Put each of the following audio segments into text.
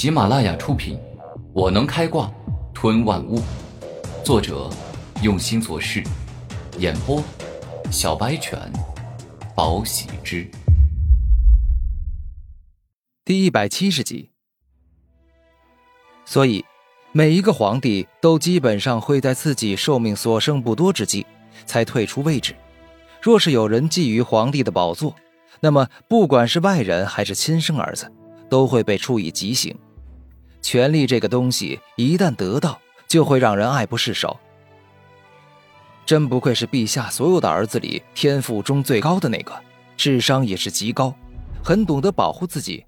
喜马拉雅出品，《我能开挂吞万物》，作者用心做事，演播小白犬，宝喜之，第一百七十集。所以，每一个皇帝都基本上会在自己寿命所剩不多之际才退出位置。若是有人觊觎皇帝的宝座，那么不管是外人还是亲生儿子。都会被处以极刑。权力这个东西，一旦得到，就会让人爱不释手。真不愧是陛下所有的儿子里天赋中最高的那个，智商也是极高，很懂得保护自己，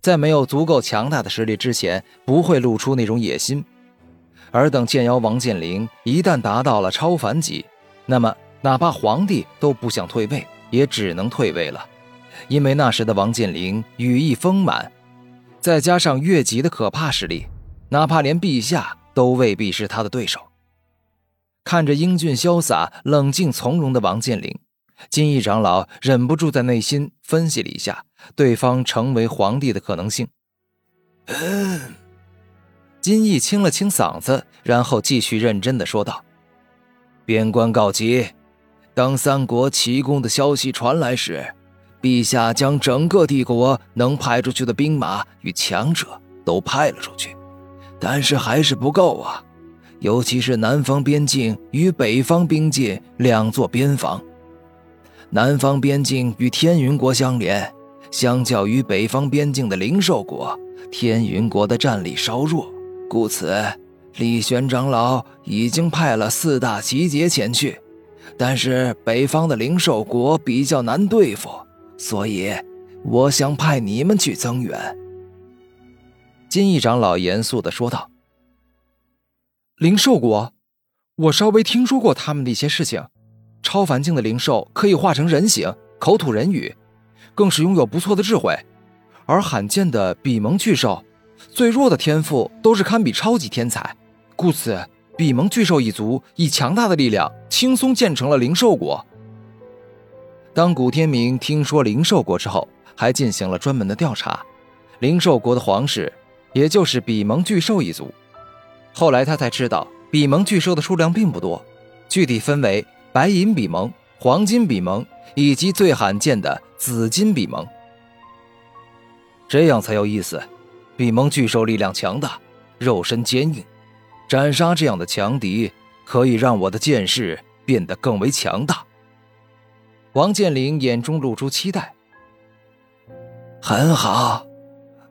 在没有足够强大的实力之前，不会露出那种野心。而等剑妖王剑灵一旦达到了超凡级，那么哪怕皇帝都不想退位，也只能退位了，因为那时的王剑灵羽翼丰满。再加上越级的可怕实力，哪怕连陛下都未必是他的对手。看着英俊潇洒、冷静从容的王健林，金翼长老忍不住在内心分析了一下对方成为皇帝的可能性。嗯金翼清了清嗓子，然后继续认真的说道：“边关告急，当三国齐攻的消息传来时。”陛下将整个帝国能派出去的兵马与强者都派了出去，但是还是不够啊！尤其是南方边境与北方边境两座边防，南方边境与天云国相连，相较于北方边境的灵兽国，天云国的战力稍弱，故此李玄长老已经派了四大集结前去，但是北方的灵兽国比较难对付。所以，我想派你们去增援。”金翼长老严肃的说道。“灵兽国，我稍微听说过他们的一些事情。超凡境的灵兽可以化成人形，口吐人语，更是拥有不错的智慧。而罕见的比蒙巨兽，最弱的天赋都是堪比超级天才。故此，比蒙巨兽一族以强大的力量，轻松建成了灵兽国。”当古天明听说灵兽国之后，还进行了专门的调查。灵兽国的皇室，也就是比蒙巨兽一族。后来他才知道，比蒙巨兽的数量并不多，具体分为白银比蒙、黄金比蒙以及最罕见的紫金比蒙。这样才有意思。比蒙巨兽力量强大，肉身坚硬，斩杀这样的强敌，可以让我的剑势变得更为强大。王健林眼中露出期待。很好，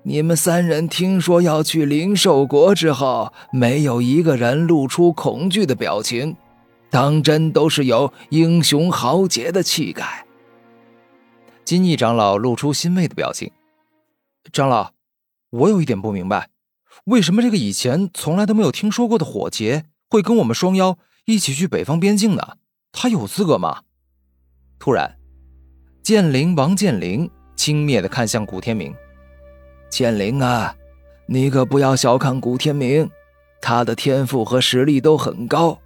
你们三人听说要去灵兽国之后，没有一个人露出恐惧的表情，当真都是有英雄豪杰的气概。金翼长老露出欣慰的表情。长老，我有一点不明白，为什么这个以前从来都没有听说过的火劫会跟我们双妖一起去北方边境呢？他有资格吗？突然，剑灵王剑灵轻蔑的看向古天明：“剑灵啊，你可不要小看古天明，他的天赋和实力都很高。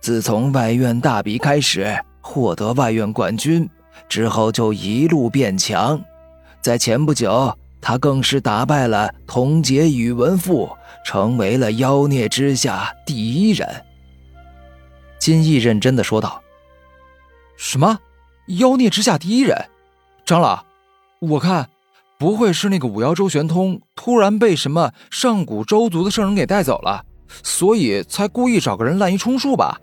自从外院大比开始获得外院冠军之后，就一路变强。在前不久，他更是打败了童杰宇文赋，成为了妖孽之下第一人。”金毅认真的说道：“什么？”妖孽之下第一人，长老，我看不会是那个五妖周玄通突然被什么上古周族的圣人给带走了，所以才故意找个人滥竽充数吧？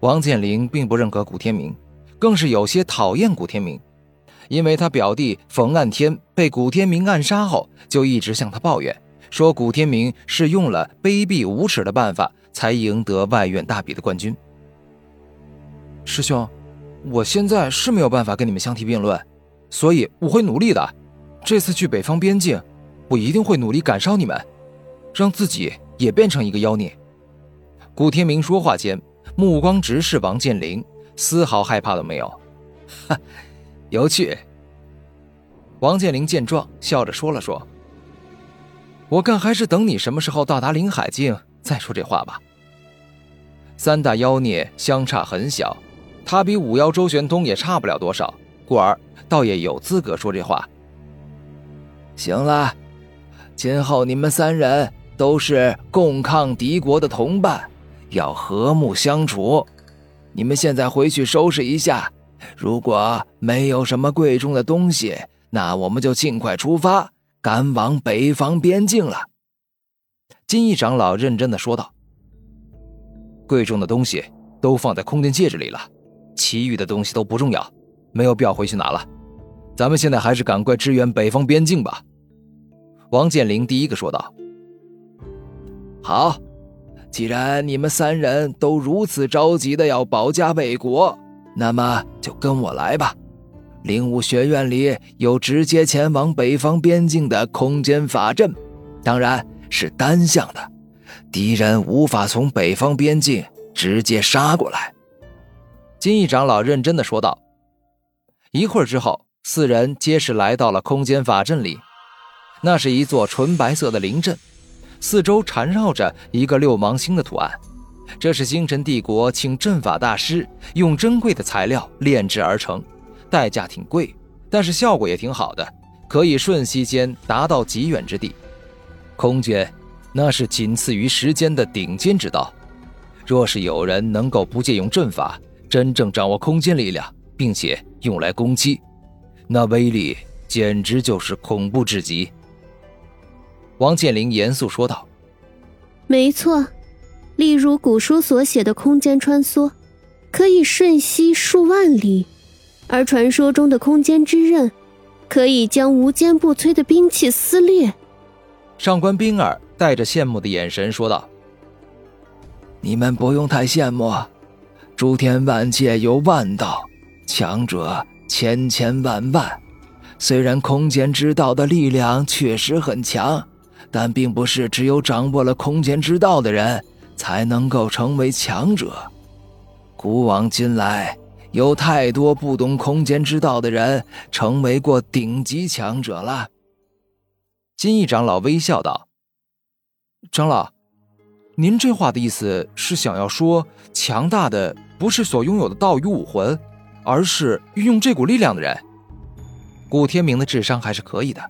王健林并不认可古天明，更是有些讨厌古天明，因为他表弟冯岸天被古天明暗杀后，就一直向他抱怨，说古天明是用了卑鄙无耻的办法才赢得外院大比的冠军。师兄。我现在是没有办法跟你们相提并论，所以我会努力的。这次去北方边境，我一定会努力赶上你们，让自己也变成一个妖孽。古天明说话间，目光直视王健林，丝毫害怕都没有。哈，有趣。王健林见状，笑着说了说：“我看还是等你什么时候到达灵海境再说这话吧。三大妖孽相差很小。”他比五妖周玄通也差不了多少，故而倒也有资格说这话。行了，今后你们三人都是共抗敌国的同伴，要和睦相处。你们现在回去收拾一下，如果没有什么贵重的东西，那我们就尽快出发，赶往北方边境了。”金翼长老认真的说道：“贵重的东西都放在空间戒指里了，其余的东西都不重要，没有必要回去拿了。咱们现在还是赶快支援北方边境吧。”王健林第一个说道：“好，既然你们三人都如此着急的要保家卫国，那么就跟我来吧。灵武学院里有直接前往北方边境的空间法阵，当然。”是单向的，敌人无法从北方边境直接杀过来。金义长老认真的说道。一会儿之后，四人皆是来到了空间法阵里。那是一座纯白色的灵阵，四周缠绕着一个六芒星的图案。这是星辰帝国请阵法大师用珍贵的材料炼制而成，代价挺贵，但是效果也挺好的，可以瞬息间达到极远之地。空间，那是仅次于时间的顶尖之道。若是有人能够不借用阵法，真正掌握空间力量，并且用来攻击，那威力简直就是恐怖至极。王健林严肃说道：“没错，例如古书所写的空间穿梭，可以瞬息数万里；而传说中的空间之刃，可以将无坚不摧的兵器撕裂。”上官冰儿带着羡慕的眼神说道：“你们不用太羡慕，诸天万界有万道，强者千千万万。虽然空间之道的力量确实很强，但并不是只有掌握了空间之道的人才能够成为强者。古往今来，有太多不懂空间之道的人成为过顶级强者了。”金翼长老微笑道：“长老，您这话的意思是想要说，强大的不是所拥有的道与武魂，而是运用这股力量的人。古天明的智商还是可以的。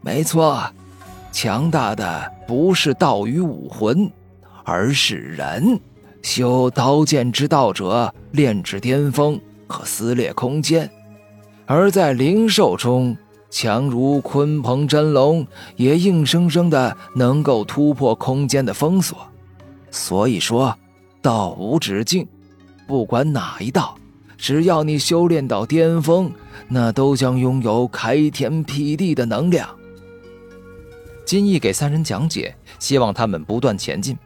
没错，强大的不是道与武魂，而是人。修刀剑之道者，炼至巅峰，可撕裂空间；而在灵兽中。”强如鲲鹏真龙，也硬生生的能够突破空间的封锁。所以说，道无止境，不管哪一道，只要你修炼到巅峰，那都将拥有开天辟地的能量。金翼给三人讲解，希望他们不断前进。